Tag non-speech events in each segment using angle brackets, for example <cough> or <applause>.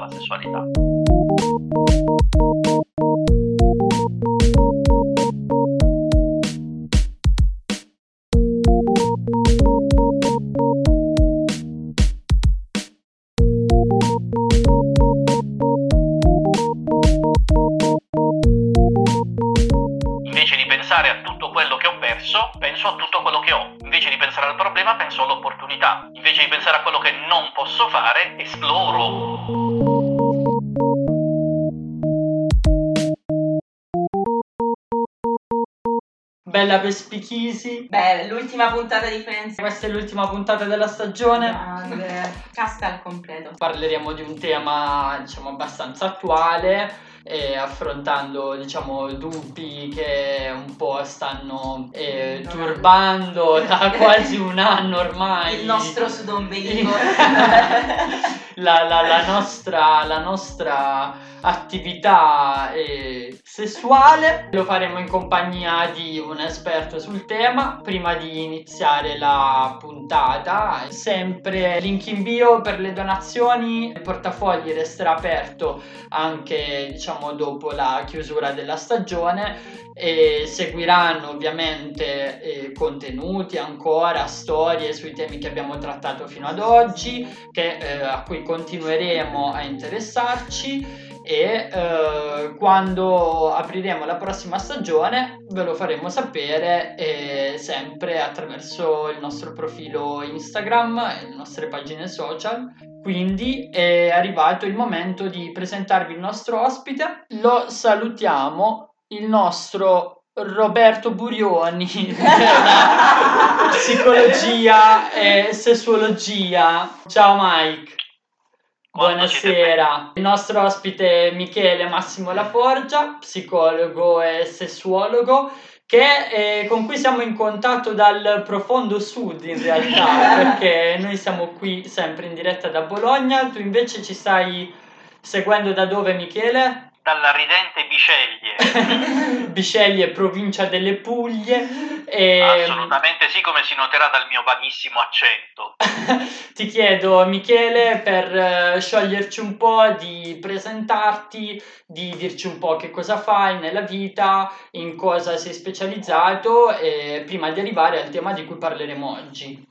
La sessualità. Invece di pensare a tutto quello che ho perso, penso a tutto quello che ho. Invece di pensare al problema, penso all'opportunità. Invece di pensare a quello che non posso fare, esploro. Bella Pespichisi. Beh, l'ultima puntata di Friends. Questa è l'ultima puntata della stagione. Grande. Casta al completo. Parleremo di un tema, diciamo, abbastanza attuale. Eh, affrontando diciamo dubbi che un po' stanno eh, turbando da <laughs> quasi un anno ormai Il nostro sudombelico. <laughs> la, la- la nostra, la nostra attività eh, sessuale. Lo faremo in compagnia di un esperto sul tema. Prima di iniziare la puntata, sempre link in bio per le donazioni. Il portafogli resterà aperto anche diciamo dopo la chiusura della stagione e seguiranno ovviamente eh, contenuti ancora, storie sui temi che abbiamo trattato fino ad oggi, che, eh, a cui continueremo a interessarci e eh, quando apriremo la prossima stagione ve lo faremo sapere eh, sempre attraverso il nostro profilo Instagram e le nostre pagine social. Quindi è arrivato il momento di presentarvi il nostro ospite. Lo salutiamo, il nostro Roberto Burioni <laughs> della psicologia e sessuologia. Ciao Mike. Buonasera, il nostro ospite è Michele Massimo Laforgia, psicologo e sessuologo, che, eh, con cui siamo in contatto dal profondo sud in realtà, <laughs> perché noi siamo qui sempre in diretta da Bologna, tu invece ci stai seguendo da dove Michele? Dalla ridente Biceglie. <laughs> Bisceglie, provincia delle Puglie. E... Assolutamente sì, come si noterà dal mio vaghissimo accento. <laughs> Ti chiedo, Michele, per eh, scioglierci un po', di presentarti, di dirci un po' che cosa fai nella vita, in cosa sei specializzato, prima di arrivare al tema di cui parleremo oggi.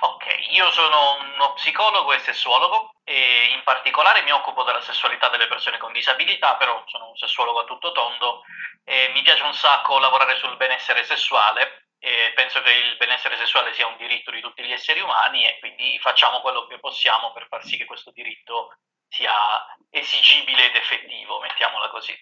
Ok, io sono uno psicologo e sessuologo e in particolare mi occupo della sessualità delle persone con disabilità, però sono un sessuologo a tutto tondo e mi piace un sacco lavorare sul benessere sessuale e penso che il benessere sessuale sia un diritto di tutti gli esseri umani e quindi facciamo quello che possiamo per far sì che questo diritto sia esigibile ed effettivo, mettiamola così.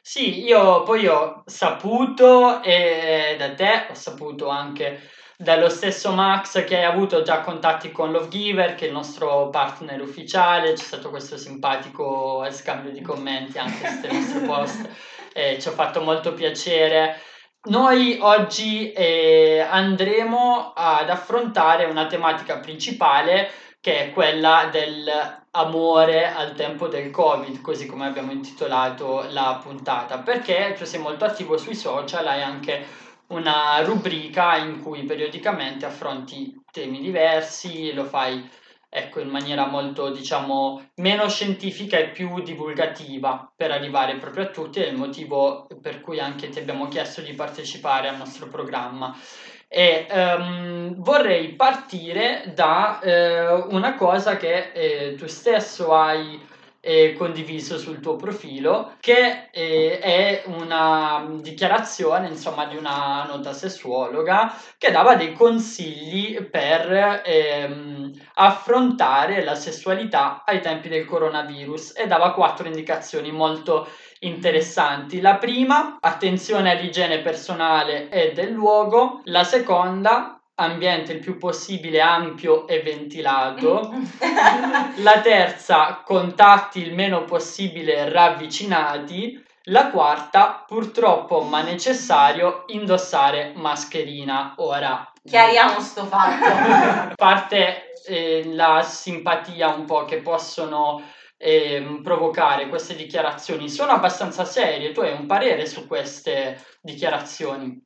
Sì, io poi ho saputo e da te, ho saputo anche dallo stesso Max che hai avuto già contatti con Lovegiver, che è il nostro partner ufficiale, c'è stato questo simpatico scambio di commenti anche sui nostri post, <laughs> e ci ha fatto molto piacere. Noi oggi eh, andremo ad affrontare una tematica principale che è quella dell'amore al tempo del Covid, così come abbiamo intitolato la puntata, perché tu sei molto attivo sui social, hai anche una rubrica in cui periodicamente affronti temi diversi, lo fai ecco in maniera molto diciamo meno scientifica e più divulgativa per arrivare proprio a tutti, è il motivo per cui anche ti abbiamo chiesto di partecipare al nostro programma. E ehm, vorrei partire da eh, una cosa che eh, tu stesso hai eh, condiviso sul tuo profilo, che eh, è una dichiarazione, insomma, di una nota sessuologa che dava dei consigli per ehm, affrontare la sessualità ai tempi del coronavirus e dava quattro indicazioni molto interessanti. La prima, attenzione all'igiene personale e del luogo. La seconda, ambiente il più possibile ampio e ventilato. La terza, contatti il meno possibile ravvicinati. La quarta, purtroppo ma necessario, indossare mascherina. Ora, Chiariamo sto fatto. a parte eh, la simpatia un po' che possono ehm, provocare queste dichiarazioni, sono abbastanza serie. Tu hai un parere su queste dichiarazioni?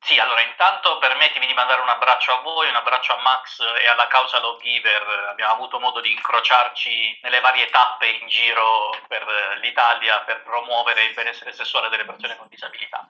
Sì, allora intanto permettimi di mandare un abbraccio a voi, un abbraccio a Max e alla causa Love Giver. Abbiamo avuto modo di incrociarci nelle varie tappe in giro per l'Italia per promuovere il benessere sessuale delle persone con disabilità.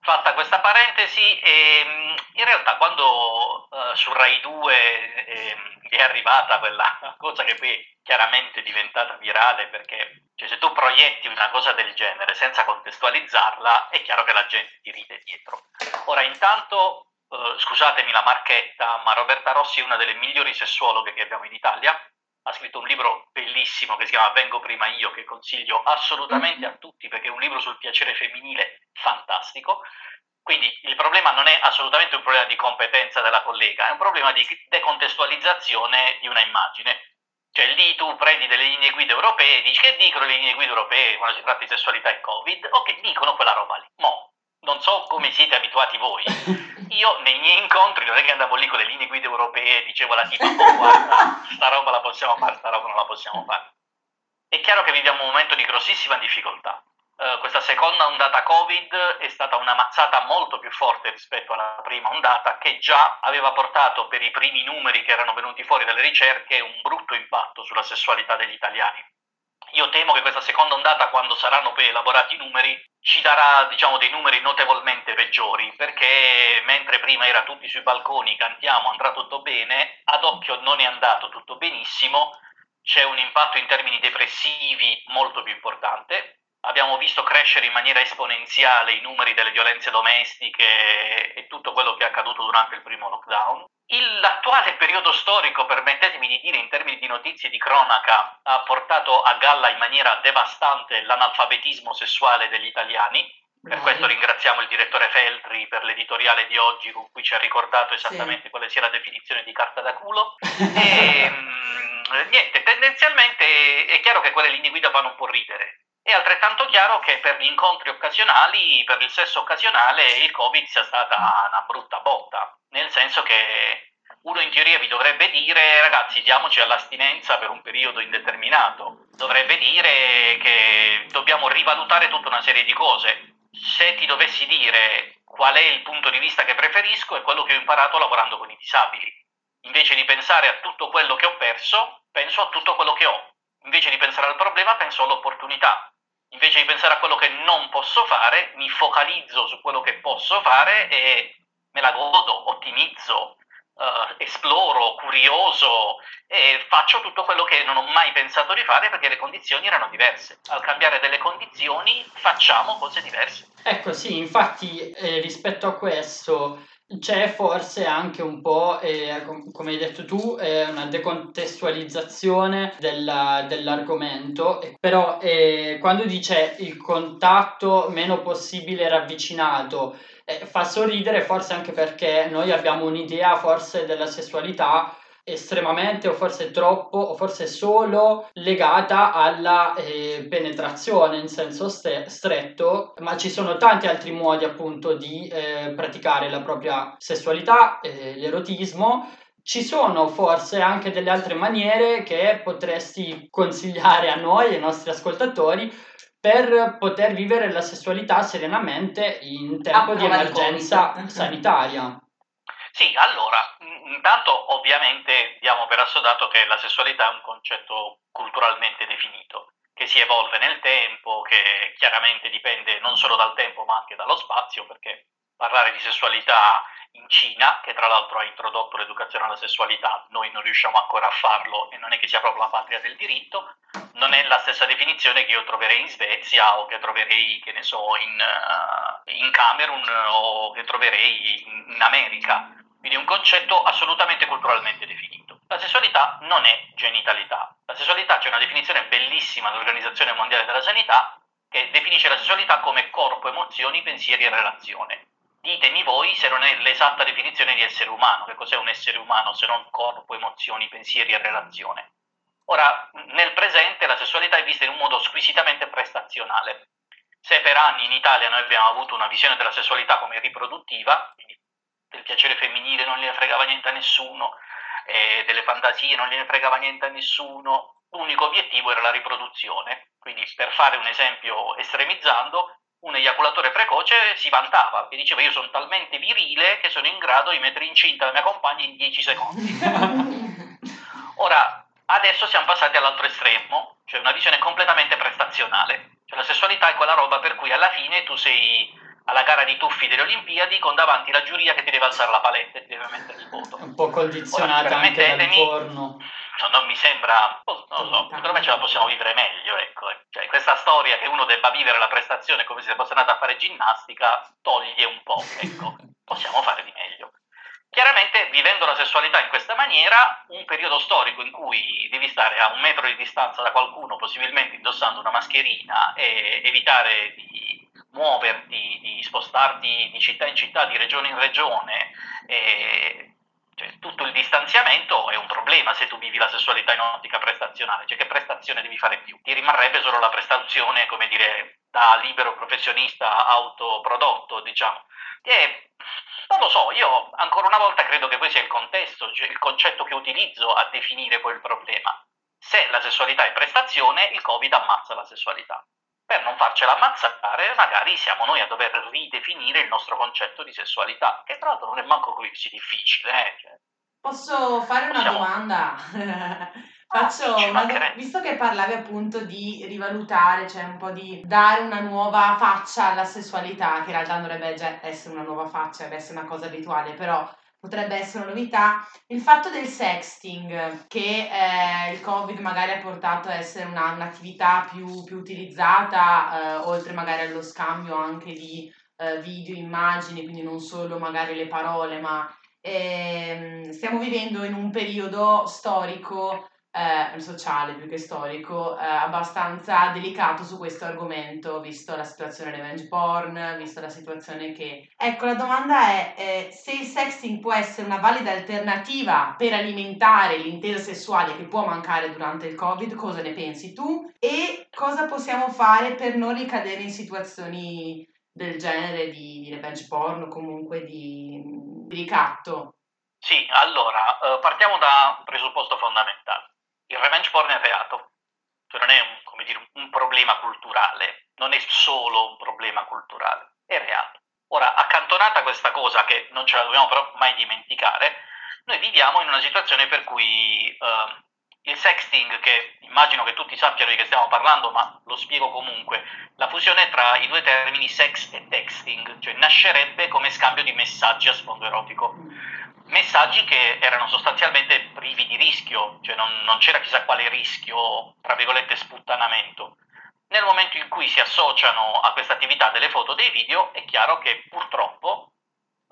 Fatta questa parentesi, ehm, in realtà quando eh, su Rai 2 ehm, è arrivata quella cosa che poi chiaramente è diventata virale perché cioè, se tu proietti una cosa del genere senza contestualizzarla è chiaro che la gente ti ride dietro. Ora intanto, eh, scusatemi la marchetta, ma Roberta Rossi è una delle migliori sessuologhe che abbiamo in Italia, ha scritto un libro bellissimo che si chiama Vengo prima io, che consiglio assolutamente a tutti perché è un libro sul piacere femminile fantastico. Quindi il problema non è assolutamente un problema di competenza della collega, è un problema di decontestualizzazione di una immagine. Cioè lì tu prendi delle linee guida europee e dici che dicono le linee guida europee quando si tratta di sessualità e Covid? Ok, dicono quella roba lì. Mo, non so come siete abituati voi. <laughs> Io nei miei incontri non è che andavo lì con le linee guida europee e dicevo alla tipa, oh <laughs> guarda, sta roba la possiamo fare, sta roba non la possiamo fare. È chiaro che viviamo un momento di grossissima difficoltà. Uh, questa seconda ondata Covid è stata una mazzata molto più forte rispetto alla prima ondata che già aveva portato per i primi numeri che erano venuti fuori dalle ricerche un brutto impatto sulla sessualità degli italiani. Io temo che questa seconda ondata, quando saranno poi elaborati i numeri, ci darà diciamo, dei numeri notevolmente peggiori, perché mentre prima era tutti sui balconi, cantiamo, andrà tutto bene, ad occhio non è andato tutto benissimo, c'è un impatto in termini depressivi molto più importante, abbiamo visto crescere in maniera esponenziale i numeri delle violenze domestiche e tutto quello che è accaduto durante il primo lockdown. L'attuale periodo storico, permettetemi di dire in termini di notizie di cronaca, ha portato a galla in maniera devastante l'analfabetismo sessuale degli italiani. Per questo ringraziamo il direttore Feltri per l'editoriale di oggi con cui ci ha ricordato esattamente sì. quale sia la definizione di carta da culo. <laughs> E, niente, tendenzialmente è chiaro che quelle linee guida fanno un po' ridere. È altrettanto chiaro che per gli incontri occasionali, per il sesso occasionale, il Covid sia stata una brutta botta, nel senso che uno in teoria vi dovrebbe dire ragazzi diamoci all'astinenza per un periodo indeterminato, dovrebbe dire che dobbiamo rivalutare tutta una serie di cose. Se ti dovessi dire qual è il punto di vista che preferisco è quello che ho imparato lavorando con i disabili. Invece di pensare a tutto quello che ho perso, penso a tutto quello che ho. Invece di pensare al problema, penso all'opportunità invece di pensare a quello che non posso fare, mi focalizzo su quello che posso fare e me la godo, ottimizzo, uh, esploro, curioso e faccio tutto quello che non ho mai pensato di fare perché le condizioni erano diverse. Al cambiare delle condizioni facciamo cose diverse. Ecco sì, infatti eh, rispetto a questo c'è forse anche un po', eh, come hai detto tu, eh, una decontestualizzazione della, dell'argomento, però eh, quando dice il contatto meno possibile ravvicinato, eh, fa sorridere forse anche perché noi abbiamo un'idea forse della sessualità estremamente o forse troppo o forse solo legata alla eh, penetrazione in senso ste- stretto, ma ci sono tanti altri modi appunto di eh, praticare la propria sessualità, eh, l'erotismo. Ci sono forse anche delle altre maniere che potresti consigliare a noi, ai nostri ascoltatori, per poter vivere la sessualità serenamente in tempo di emergenza sanitaria. Sì, allora, intanto ovviamente diamo per assodato che la sessualità è un concetto culturalmente definito, che si evolve nel tempo, che chiaramente dipende non solo dal tempo ma anche dallo spazio, perché parlare di sessualità in Cina, che tra l'altro ha introdotto l'educazione alla sessualità, noi non riusciamo ancora a farlo e non è che sia proprio la patria del diritto, non è la stessa definizione che io troverei in Svezia o che troverei, che ne so, in, uh, in Camerun o che troverei in, in America. Quindi un concetto assolutamente culturalmente definito. La sessualità non è genitalità. La sessualità c'è una definizione bellissima dell'Organizzazione Mondiale della Sanità che definisce la sessualità come corpo, emozioni, pensieri e relazione. Ditemi voi se non è l'esatta definizione di essere umano, che cos'è un essere umano se non corpo, emozioni, pensieri e relazione. Ora, nel presente la sessualità è vista in un modo squisitamente prestazionale. Se per anni in Italia noi abbiamo avuto una visione della sessualità come riproduttiva, quindi del piacere femminile non gliene fregava niente a nessuno, eh, delle fantasie non gliene fregava niente a nessuno, l'unico obiettivo era la riproduzione. Quindi per fare un esempio estremizzando, un eiaculatore precoce si vantava e diceva io sono talmente virile che sono in grado di mettere incinta la mia compagna in 10 secondi. <laughs> Ora, adesso siamo passati all'altro estremo, cioè una visione completamente prestazionale. Cioè la sessualità è quella roba per cui alla fine tu sei alla gara di tuffi delle Olimpiadi con davanti la giuria che ti deve alzare la paletta e ti deve mettere il voto. Un po' condizionata anche dal porno. Non mi sembra, oh, non lo so, secondo me ce la possiamo vivere meglio, ecco. Cioè, questa storia che uno debba vivere la prestazione come se fosse andato a fare ginnastica toglie un po', ecco, <laughs> possiamo fare di meglio. Chiaramente, vivendo la sessualità in questa maniera, un periodo storico in cui devi stare a un metro di distanza da qualcuno, possibilmente indossando una mascherina, e evitare di muoverti, di spostarti di città in città, di regione in regione, e, cioè, tutto il distanziamento è un problema se tu vivi la sessualità in ottica prestazionale, cioè che prestazione devi fare più? Ti rimarrebbe solo la prestazione, come dire, da libero professionista autoprodotto, diciamo, che non lo so, io ancora una volta credo che poi sia il contesto, cioè il concetto che utilizzo a definire quel problema. Se la sessualità è prestazione, il Covid ammazza la sessualità. Per non farcela ammazzare, magari siamo noi a dover ridefinire il nostro concetto di sessualità, che tra l'altro non è manco così difficile. Eh? Cioè, Posso fare una Possiamo- domanda? <laughs> Faccio do- visto che parlavi appunto di rivalutare, cioè un po' di dare una nuova faccia alla sessualità, che in realtà non dovrebbe già essere una nuova faccia, deve essere una cosa abituale, però potrebbe essere una novità, il fatto del sexting, che eh, il Covid magari ha portato a essere una- un'attività più, più utilizzata, eh, oltre magari allo scambio anche di eh, video, immagini, quindi non solo magari le parole, ma ehm, stiamo vivendo in un periodo storico, eh, sociale più che storico, eh, abbastanza delicato su questo argomento, visto la situazione revenge porn, visto la situazione che... Ecco, la domanda è eh, se il sexting può essere una valida alternativa per alimentare l'intesa sessuale che può mancare durante il Covid, cosa ne pensi tu? E cosa possiamo fare per non ricadere in situazioni del genere di, di revenge porn o comunque di, di ricatto? Sì, allora, eh, partiamo da un presupposto fondamentale. Il revenge porn è reato, cioè non è un, dire, un problema culturale, non è solo un problema culturale, è reato. Ora, accantonata questa cosa che non ce la dobbiamo però mai dimenticare, noi viviamo in una situazione per cui eh, il sexting, che immagino che tutti sappiano di che stiamo parlando, ma lo spiego comunque, la fusione tra i due termini sex e texting, cioè nascerebbe come scambio di messaggi a sfondo erotico messaggi che erano sostanzialmente privi di rischio, cioè non, non c'era chissà quale rischio, tra virgolette, sputtanamento. Nel momento in cui si associano a questa attività delle foto e dei video, è chiaro che purtroppo,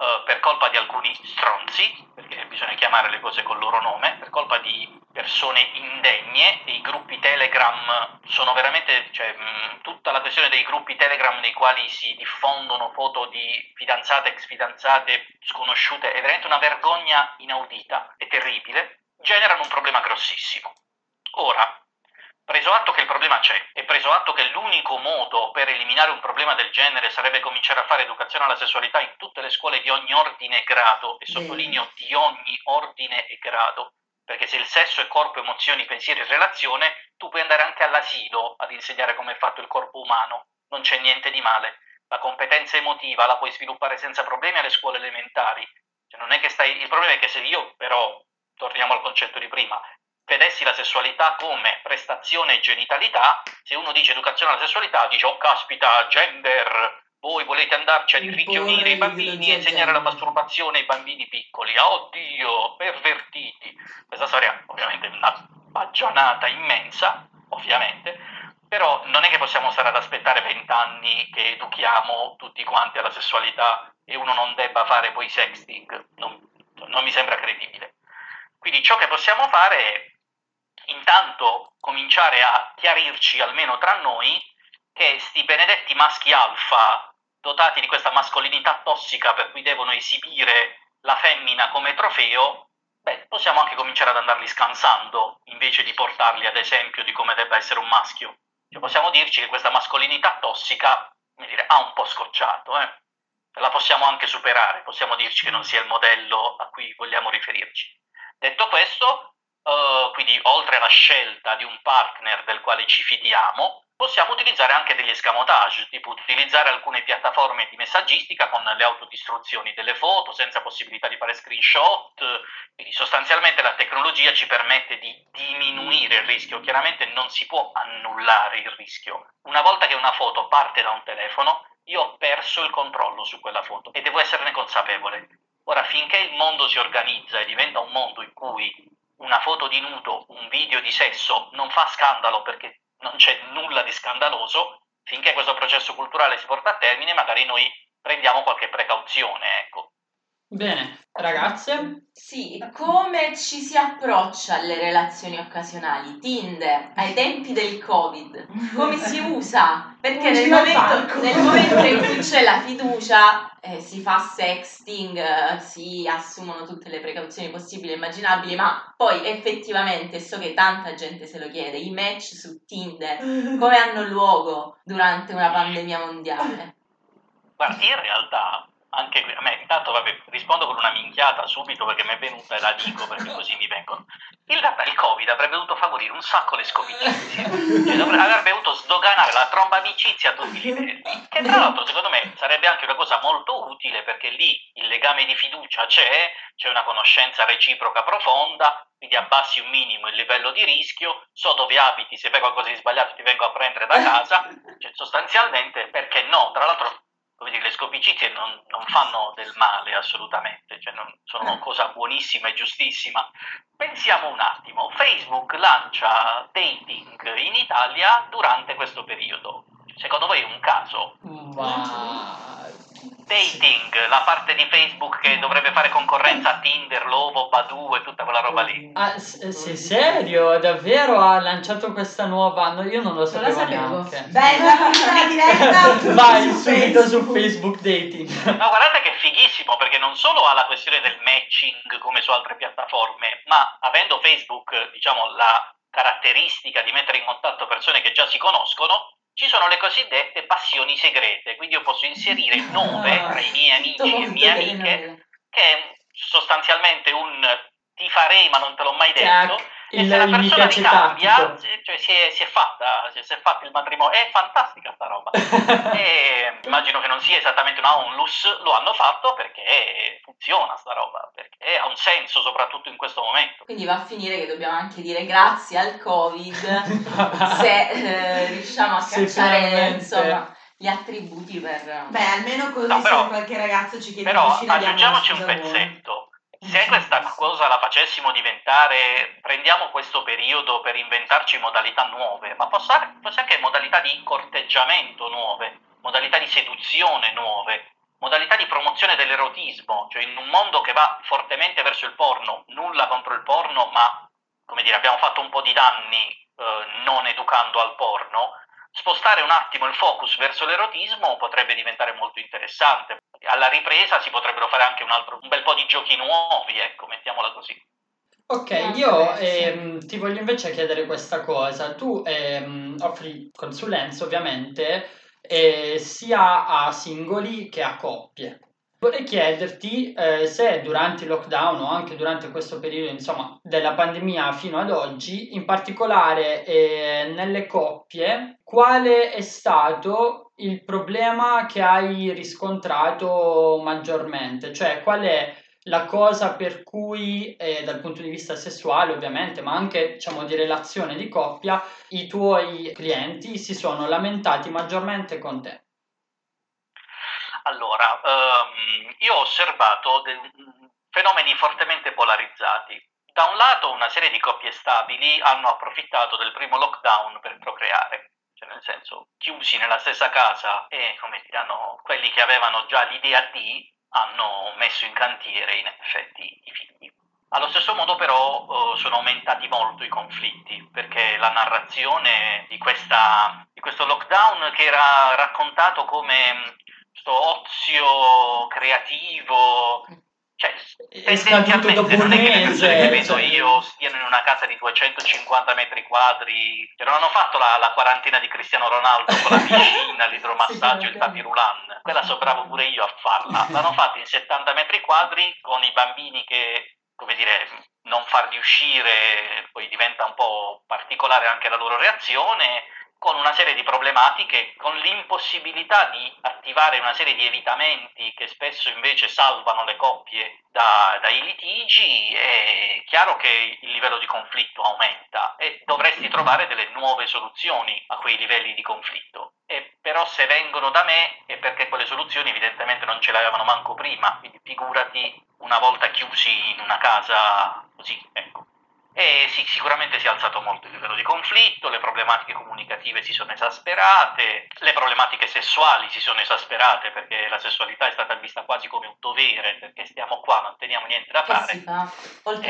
eh, per colpa di alcuni stronzi, perché bisogna chiamare le cose col loro nome, per colpa di persone indegne, i gruppi Telegram sono veramente, cioè, mh, tutta la questione dei gruppi Telegram nei quali si diffondono foto di fidanzate, ex fidanzate, sconosciute, è veramente una vergogna inaudita e terribile, generano un problema grossissimo. Ora, preso atto che il problema c'è e preso atto che l'unico modo per eliminare un problema del genere sarebbe cominciare a fare educazione alla sessualità in tutte le scuole di ogni ordine e grado, e sottolineo di ogni ordine e grado, perché se il sesso è corpo, emozioni, pensieri e relazione, tu puoi andare anche all'asilo ad insegnare come è fatto il corpo umano, non c'è niente di male. La competenza emotiva la puoi sviluppare senza problemi alle scuole elementari. Cioè, non è che stai... Il problema è che se io però, torniamo al concetto di prima, vedessi la sessualità come prestazione e genitalità, se uno dice educazione alla sessualità, dice oh caspita, gender, voi volete andarci Imporre irrigionire i bambini e insegnare la masturbazione ai bambini piccoli. Ah, Oddio, pervertiti. Questa storia ovviamente è una baggianata immensa, ovviamente, però non è che possiamo stare ad aspettare vent'anni che educhiamo tutti quanti alla sessualità e uno non debba fare poi sexting. Non, non mi sembra credibile. Quindi ciò che possiamo fare è intanto cominciare a chiarirci almeno tra noi che sti benedetti maschi alfa dotati di questa mascolinità tossica per cui devono esibire la femmina come trofeo, beh, possiamo anche cominciare ad andarli scansando invece di portarli ad esempio di come debba essere un maschio. Cioè, possiamo dirci che questa mascolinità tossica, dire, ha un po' scocciato, eh? la possiamo anche superare, possiamo dirci che non sia il modello a cui vogliamo riferirci. Detto questo, eh, quindi oltre alla scelta di un partner del quale ci fidiamo, possiamo utilizzare anche degli escamotage, tipo utilizzare alcune piattaforme di messaggistica con le autodistruzioni delle foto senza possibilità di fare screenshot. Quindi sostanzialmente la tecnologia ci permette di diminuire il rischio. Chiaramente non si può annullare il rischio. Una volta che una foto parte da un telefono, io ho perso il controllo su quella foto e devo esserne consapevole. Ora, finché il mondo si organizza e diventa un mondo in cui una foto di nudo, un video di sesso non fa scandalo perché non c'è nulla di scandaloso, finché questo processo culturale si porta a termine, magari noi prendiamo qualche precauzione, ecco. Bene, ragazze? Sì, come ci si approccia alle relazioni occasionali? Tinder, ai tempi del Covid, come si usa? Perché nel momento, nel momento, in cui c'è la fiducia eh, si fa sexting, eh, si assumono tutte le precauzioni possibili e immaginabili, ma poi effettivamente, so che tanta gente se lo chiede, i match su Tinder come hanno luogo durante una pandemia mondiale? Guarda, in realtà anche a me, intanto vabbè, rispondo con una minchiata subito perché mi è venuta e la dico perché così mi vengono. In realtà il Covid avrebbe dovuto favorire un sacco le scopicizie, cioè, avrebbe dovuto sdoganare la tromba amicizia a tutti i livelli, che tra l'altro secondo me sarebbe anche una cosa molto utile perché lì il legame di fiducia c'è, c'è una conoscenza reciproca profonda, quindi abbassi un minimo il livello di rischio, so dove abiti, se fai qualcosa di sbagliato ti vengo a prendere da casa, cioè, sostanzialmente perché no, tra l'altro dire, le scopicizie non, non, fanno del male assolutamente, cioè non, sono una cosa buonissima e giustissima. Pensiamo un attimo, Facebook lancia dating in Italia durante questo periodo. Secondo voi è un caso? Ma dating, la parte di Facebook che dovrebbe fare concorrenza a Tinder, Lovo, Badu e tutta quella roba lì. Ah, sei serio? Davvero ha lanciato questa nuova? No, io non lo sapevo, non sapevo. neanche. Bella, la diretta. <laughs> Vai subito su Facebook Dating. No, guardate che è fighissimo perché non solo ha la questione del matching come su altre piattaforme, ma avendo Facebook, diciamo, la caratteristica di mettere in contatto persone che già si conoscono, ci sono le cosiddette passioni segrete, quindi io posso inserire nome tra i miei amici e mie amiche, che è sostanzialmente un ti farei ma non te l'ho mai detto, il, e se la persona piace ti cambia, tattico. cioè si è, si è fatta, si è fatto il matrimonio, è fantastica sta roba. <laughs> e immagino che non sia esattamente una onlus, lo hanno fatto perché funziona sta roba, perché ha un senso soprattutto in questo momento. Quindi va a finire che dobbiamo anche dire grazie al Covid <laughs> se eh, riusciamo a cacciare insomma gli attributi per... Beh, almeno così No, però- se qualche ragazzo ci chiede Però aggiungiamoci un buona. Se questa cosa la facessimo diventare, prendiamo questo periodo per inventarci modalità nuove, ma forse anche modalità di corteggiamento nuove, modalità di seduzione nuove, modalità di promozione dell'erotismo, cioè in un mondo che va fortemente verso il porno, nulla contro il porno, ma come dire, abbiamo fatto un po' di danni eh, non educando al porno, spostare un attimo il focus verso l'erotismo potrebbe diventare molto interessante. Alla ripresa si potrebbero fare anche un, altro, un bel po' di giochi nuovi, ecco, mettiamola così. Ok, io ehm, ti voglio invece chiedere questa cosa. Tu ehm, offri consulenza ovviamente eh, sia a singoli che a coppie. Vorrei chiederti eh, se durante il lockdown o anche durante questo periodo, insomma, della pandemia fino ad oggi, in particolare eh, nelle coppie, quale è stato il problema che hai riscontrato maggiormente? Cioè, qual è la cosa per cui, eh, dal punto di vista sessuale ovviamente, ma anche diciamo di relazione di coppia, i tuoi clienti si sono lamentati maggiormente con te? Allora, ehm, io ho osservato fenomeni fortemente polarizzati. Da un lato una serie di coppie stabili hanno approfittato del primo lockdown per procreare, cioè nel senso chiusi nella stessa casa e come dire, quelli che avevano già l'idea di hanno messo in cantiere in effetti i figli. Allo stesso modo però eh, sono aumentati molto i conflitti perché la narrazione di, questa, di questo lockdown che era raccontato come questo ozio creativo, cioè È scaduto dopo un non è che le persone che mese. vedo cioè- io stiano in una casa di 250 metri quadri, non hanno fatto la, la quarantina di Cristiano Ronaldo con la <laughs> piscina, l'idromassaggio, il tapis roulant, quella so bravo pure io a farla, l'hanno fatta in 70 metri quadri con i bambini che, come dire, non farli uscire, poi diventa un po' particolare anche la loro reazione con una serie di problematiche, con l'impossibilità di attivare una serie di evitamenti che spesso invece salvano le coppie da, dai litigi, è chiaro che il livello di conflitto aumenta e dovresti trovare delle nuove soluzioni a quei livelli di conflitto. E però se vengono da me è perché quelle soluzioni evidentemente non ce l'avevano manco prima, quindi figurati una volta chiusi in una casa così, ecco. E sì, sicuramente si è alzato molto il livello di conflitto, le problematiche comunicative si sono esasperate, le problematiche sessuali si sono esasperate perché la sessualità è stata vista quasi come un dovere, perché stiamo qua, non teniamo niente da fare.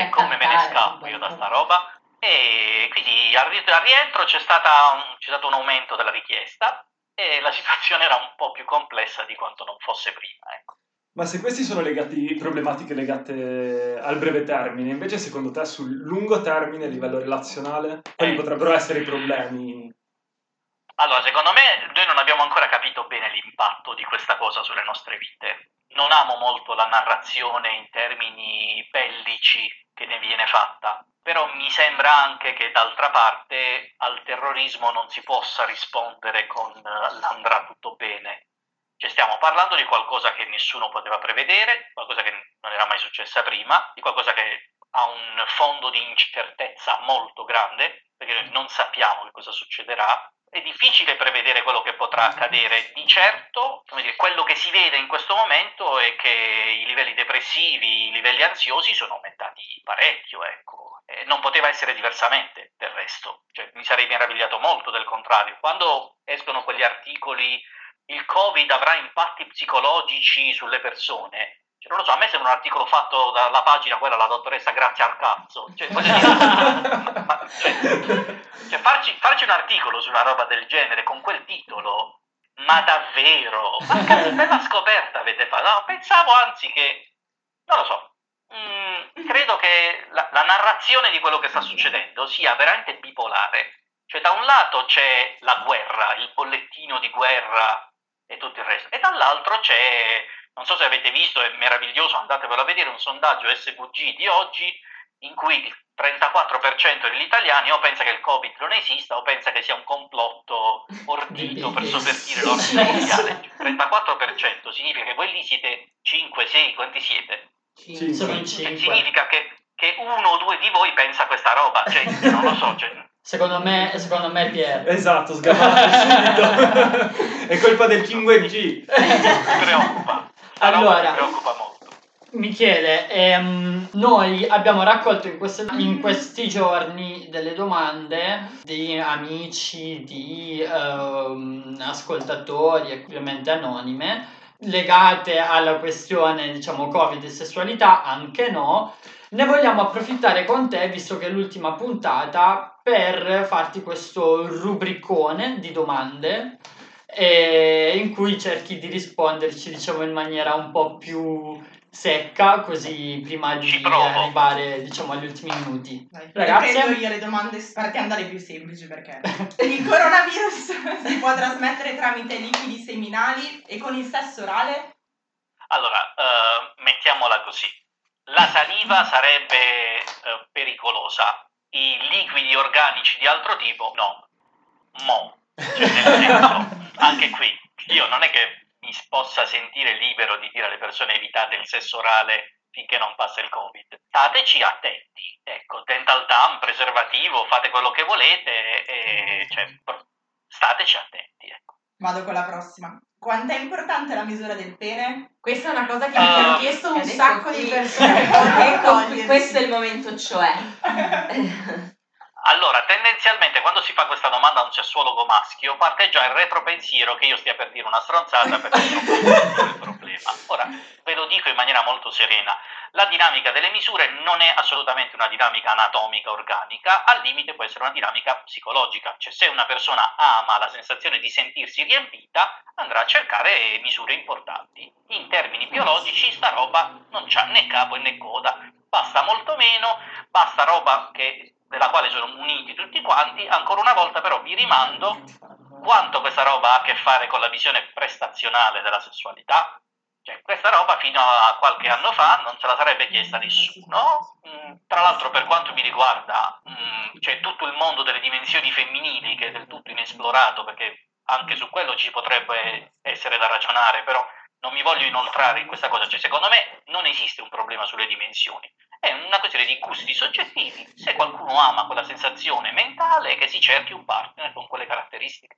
E come me ne scappo io da sta roba? E quindi al ri- al rientro c'è, stata un, c'è stato un aumento della richiesta e la situazione era un po' più complessa di quanto non fosse prima. Ecco. Ma se questi sono legati, problematiche legate al breve termine, invece secondo te sul lungo termine a livello relazionale, quali Eh. potrebbero essere i problemi? Allora, secondo me noi non abbiamo ancora capito bene l'impatto di questa cosa sulle nostre vite. Non amo molto la narrazione in termini bellici che ne viene fatta, però mi sembra anche che d'altra parte al terrorismo non si possa rispondere con eh, l'andrà tutto bene. Cioè stiamo parlando di qualcosa che nessuno poteva prevedere, qualcosa che non era mai successa prima, di qualcosa che ha un fondo di incertezza molto grande, perché non sappiamo che cosa succederà, è difficile prevedere quello che potrà accadere. Di certo, dire, quello che si vede in questo momento è che i livelli depressivi, i livelli ansiosi sono aumentati parecchio, ecco. E non poteva essere diversamente del resto. Cioè, mi sarei meravigliato molto del contrario. Quando escono quegli articoli il Covid avrà impatti psicologici sulle persone. Cioè, non lo so, a me sembra un articolo fatto dalla pagina quella, la dottoressa Grazia al cazzo. Cioè, dire, <laughs> ma- cioè, cioè, farci, farci un articolo su una roba del genere con quel titolo, ma davvero? Ma che bella scoperta avete fatto? No, pensavo anzi che, non lo so, mm, credo che la, la narrazione di quello che sta succedendo sia veramente bipolare. Cioè, da un lato c'è la guerra, il bollettino di guerra e tutto il resto, e dall'altro c'è, non so se avete visto, è meraviglioso, andatevelo a vedere, un sondaggio SVG di oggi in cui il 34% degli italiani o pensa che il Covid non esista o pensa che sia un complotto ordito per sovvertire l'ordine mondiale. 34% significa che voi lì siete 5, 6, quanti siete? Cinque. Sono in Cioè, 5. significa che, che uno o due di voi pensa questa roba, cioè, non lo so, cioè, Secondo me, secondo me Pier. Esatto, sgamato subito. <laughs> È colpa del 5G. mi preoccupa. Allora. mi preoccupa molto. Michele, ehm, noi abbiamo raccolto in, queste- in questi giorni delle domande di amici, di ehm, ascoltatori, ovviamente anonime, legate alla questione, diciamo, Covid e sessualità, anche no. Ne vogliamo approfittare con te, visto che è l'ultima puntata, per farti questo rubricone di domande eh, in cui cerchi di risponderci, diciamo, in maniera un po' più secca, così prima di arrivare, diciamo, agli ultimi minuti. Dai, Ragazzi? prendo io le domande partiamo dalle più semplici perché il coronavirus <laughs> si può trasmettere tramite liquidi seminali e con il sesso orale? Allora, eh, mettiamola così. La saliva sarebbe eh, pericolosa, i liquidi organici di altro tipo no. Mo. Cioè, senso, <laughs> anche qui, io non è che mi possa sentire libero di dire alle persone evitate il sesso orale finché non passa il Covid. Stateci attenti, ecco, dental dam, preservativo, fate quello che volete, e, cioè, stateci attenti, ecco. Vado con la prossima. Quanto è importante la misura del pene? Questa è una cosa che Ah. mi hanno chiesto un sacco qui- di persone. <laughs> ecco questo è il momento cioè. <laughs> Allora, tendenzialmente quando si fa questa domanda a un sessuologo maschio parte già il retropensiero che io stia per dire una stronzata perché è troppo difficile il problema. Ora, ve lo dico in maniera molto serena, la dinamica delle misure non è assolutamente una dinamica anatomica organica, al limite può essere una dinamica psicologica, cioè se una persona ama la sensazione di sentirsi riempita andrà a cercare misure importanti. In termini biologici sta roba non c'ha né capo né coda, basta molto meno, basta roba che, della quale sono muniti tutti quanti, ancora una volta però vi rimando quanto questa roba ha a che fare con la visione prestazionale della sessualità. Cioè, questa roba fino a qualche anno fa non se la sarebbe chiesta nessuno. Mm, tra l'altro, per quanto mi riguarda, mm, tutte tutto il mondo delle dimensioni femminili che è del tutto inesplorato, perché anche su quello ci potrebbe essere da ragionare, però non mi voglio inoltrare in questa cosa, cioè secondo me non esiste un problema sulle dimensioni, è una questione di gusti soggettivi, se qualcuno ama quella sensazione mentale che si cerchi un partner con quelle caratteristiche.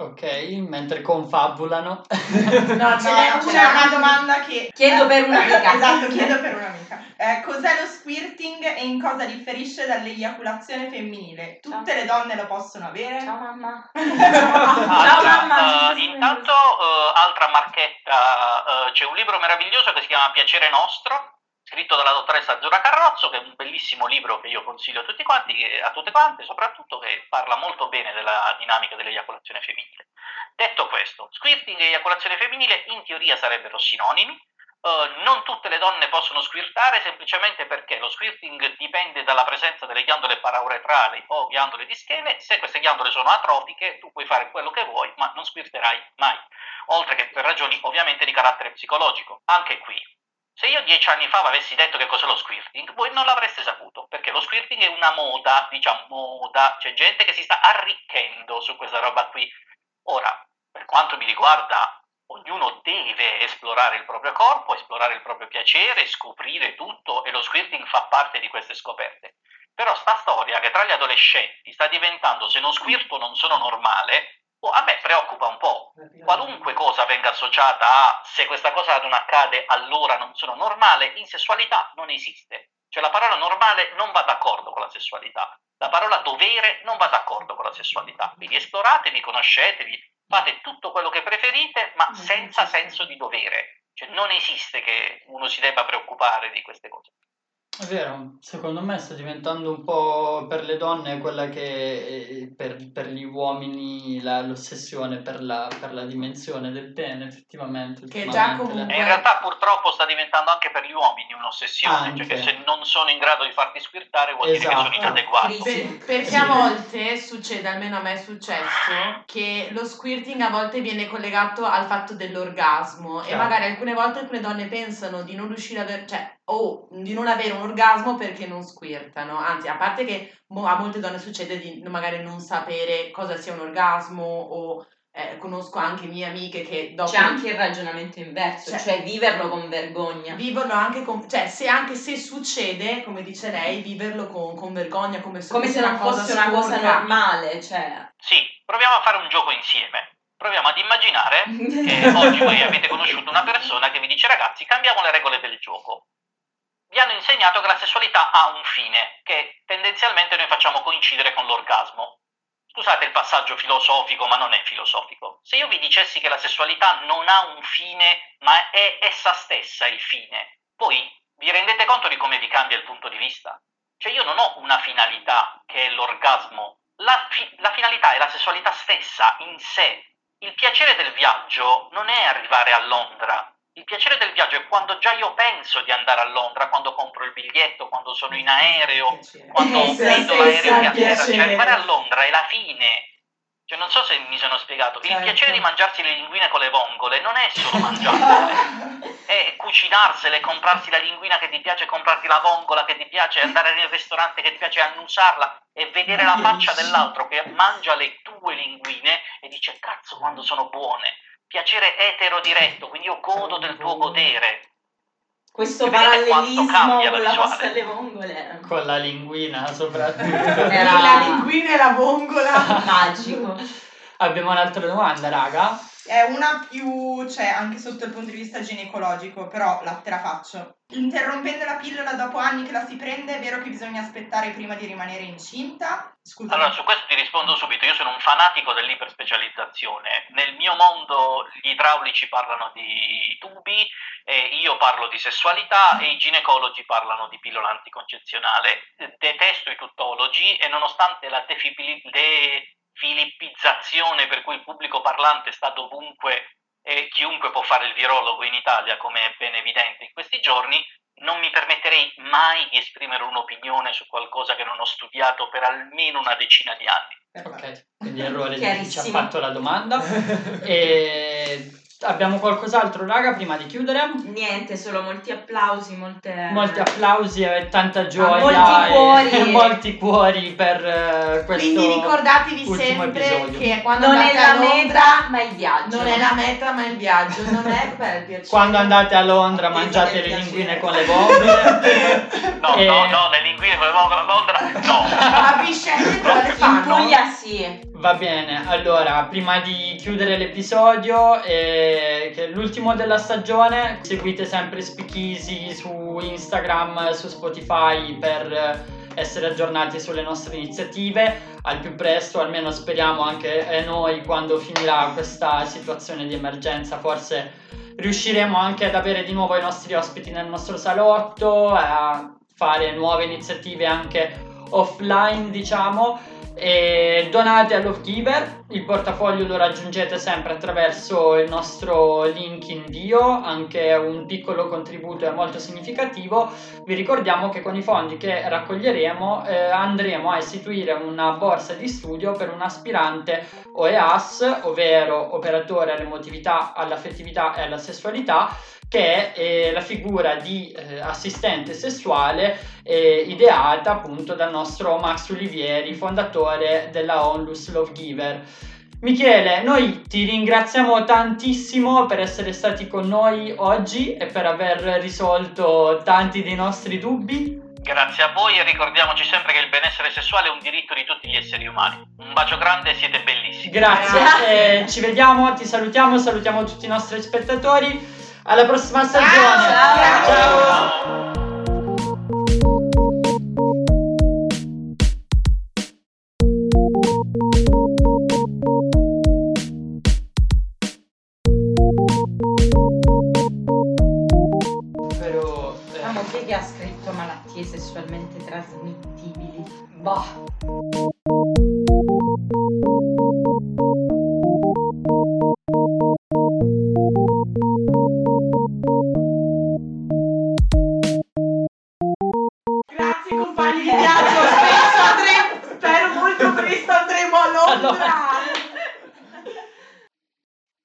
Ok, mentre confabulano. <laughs> No, c'è, no, c'è una domanda che... Chiedo per un'amica. esatto, chiedo per un'amica. Eh, cos'è lo squirting e in cosa differisce dall'eiaculazione femminile? Tutte le donne lo possono avere? Ciao mamma. <laughs> Ciao mamma. Uh, intanto, uh, altra marchetta, uh, c'è un libro meraviglioso che si chiama Piacere Nostro, scritto dalla dottoressa Azzurra Carrozzo, che è un bellissimo libro che io consiglio a tutti quanti, a tutte quante, soprattutto che parla molto bene della dinamica dell'eiaculazione femminile. Detto questo, squirting e eiaculazione femminile in teoria sarebbero sinonimi, uh, non tutte le donne possono squirtare semplicemente perché lo squirting dipende dalla presenza delle ghiandole parauretrali o ghiandole di schele, se queste ghiandole sono atrofiche tu puoi fare quello che vuoi ma non squirterai mai, oltre che per ragioni ovviamente di carattere psicologico. Anche qui se io dieci anni fa avessi detto che cos'è lo squirting, voi non l'avreste saputo, perché lo squirting è una moda, diciamo moda, c'è gente che si sta arricchendo su questa roba qui. Ora, per quanto mi riguarda, ognuno deve esplorare il proprio corpo, esplorare il proprio piacere, scoprire tutto e lo squirting fa parte di queste scoperte. Però sta storia che tra gli adolescenti sta diventando se non squirto non sono normale, a me preoccupa un po'. Qualunque cosa venga associata a se questa cosa non accade allora non sono normale, in sessualità non esiste. Cioè la parola normale non va d'accordo con la sessualità. La parola dovere non va d'accordo con la sessualità. Quindi esploratevi, conoscetevi, fate tutto quello che preferite, ma senza senso di dovere. Cioè non esiste che uno si debba preoccupare di queste cose. È vero, secondo me sta diventando un po' per le donne quella che è per, per gli uomini la- l'ossessione per la, per la dimensione del pene, effettivamente. Che già comunque- E in realtà purtroppo sta diventando anche per gli uomini un'ossessione, cioè Anche. che se non sono in grado di farti squirtare vuol dire che Esatto. sono inadeguati. Sì. Per- perché Sì. a volte succede, almeno a me è successo, che lo squirting a volte viene collegato al fatto dell'orgasmo e Chiaro. magari alcune volte alcune donne pensano di non riuscire a avere, cioè, o di non avere un orgasmo perché non squirtano. Anzi, a parte che mo- a molte donne succede di magari non sapere cosa sia un orgasmo o eh, conosco anche mie amiche che dopo... C'è anche il ragionamento inverso, Cioè- cioè viverlo con vergogna. Viverlo anche con, cioè se anche se succede, come dice lei, viverlo con, con vergogna, come se, Come fosse se non fosse una cosa sporca. normale, cioè. Sì, proviamo a fare un gioco insieme. Proviamo ad immaginare che oggi voi avete conosciuto una persona che vi dice ragazzi cambiamo le regole del gioco. Vi hanno insegnato che la sessualità ha un fine, che tendenzialmente noi facciamo coincidere con l'orgasmo. Scusate il passaggio filosofico, ma non è filosofico. Se io vi dicessi che la sessualità non ha un fine, ma è essa stessa il fine, voi vi rendete conto di come vi cambia il punto di vista? Cioè io non ho una finalità che è l'orgasmo, la, fi- la finalità è la sessualità stessa in sé. Il piacere del viaggio non è arrivare a Londra. Il piacere del viaggio è quando già io penso di andare a Londra, quando compro il biglietto, quando sono in aereo, quando sì, vedo l'aereo sì, che atterra. Cioè arrivare a Londra è la fine. Cioè non so se mi sono spiegato. Il Certo. piacere di mangiarsi le linguine con le vongole non è solo mangiarsele <laughs> è cucinarsele, comprarsi la linguina che ti piace, comprarti la vongola che ti piace, andare nel ristorante che ti piace, annusarla e vedere la faccia dell'altro che mangia le tue linguine e dice cazzo quando sono buone. Piacere etero diretto, quindi io godo del tuo godere. Questo E parallelismo con la pasta alle vongole Con la linguina soprattutto. <laughs> Era- La linguina e la vongola. magico. Abbiamo un'altra domanda, raga. È una più, cioè anche sotto il punto di vista ginecologico, però la, te la faccio. Interrompendo la pillola dopo anni che la si prende, è vero che bisogna aspettare prima di rimanere incinta? Scusa. Allora, su questo ti rispondo subito. Io sono un fanatico dell'iperspecializzazione. Nel mio mondo gli idraulici parlano di tubi, io parlo di sessualità e i ginecologi parlano di pillola anticoncezionale. Detesto i tuttologi e nonostante la defibili- defilippizzazione per cui il pubblico parlante sta dovunque e chiunque può fare il virologo in Italia, come è ben evidente in questi giorni, non mi permetterei mai di esprimere un'opinione su qualcosa che non ho studiato per almeno una decina di anni. Perfetto. Ok, quindi errore di chi ci ha fatto la domanda. <laughs> E Abbiamo qualcos'altro, raga, prima di chiudere? Niente, solo molti applausi, molte... Molti applausi e tanta gioia molti e- cuori. e <laughs> molti cuori per eh, questo Quindi ricordatevi sempre episodio. che quando Non è la Londra meta, ma il viaggio. non è la meta ma il viaggio, non è <laughs> per piacere. Quando andate a Londra mangiate le linguine con le bombe. <laughs> No, Eh. no, no, le linguine con le a Londra, no. A le In. Puglia sì. Va bene, allora, prima di chiudere l'episodio, eh, che è l'ultimo della stagione, seguite sempre Speakeasy su Instagram, su Spotify per essere aggiornati sulle nostre iniziative. Al più presto, almeno speriamo anche eh, noi, quando finirà questa situazione di emergenza, forse riusciremo anche ad avere di nuovo i nostri ospiti nel nostro salotto, a fare nuove iniziative anche offline, diciamo. E donate a Love Giver, il portafoglio lo raggiungete sempre attraverso il nostro link in bio, anche un piccolo contributo è molto significativo. Vi ricordiamo che con i fondi che raccoglieremo eh, andremo a istituire una borsa di studio per un aspirante OEAS, ovvero operatore all'emotività, all'affettività e alla sessualità, che è eh, la figura di eh, assistente sessuale eh, ideata appunto dal nostro Max Olivieri, fondatore della Onlus Love Giver. Michele, noi ti ringraziamo tantissimo per essere stati con noi oggi e per aver risolto tanti dei nostri dubbi. Grazie a voi e ricordiamoci sempre che il benessere sessuale è un diritto di tutti gli esseri umani. Un bacio grande, siete bellissimi. Grazie, Grazie. eh, ci vediamo, ti salutiamo, salutiamo tutti i nostri spettatori. Alla prossima stagione. Ciao. Ciao. Però eh, Amo chi è che ha scritto malattie sessualmente trasmittibili. bah.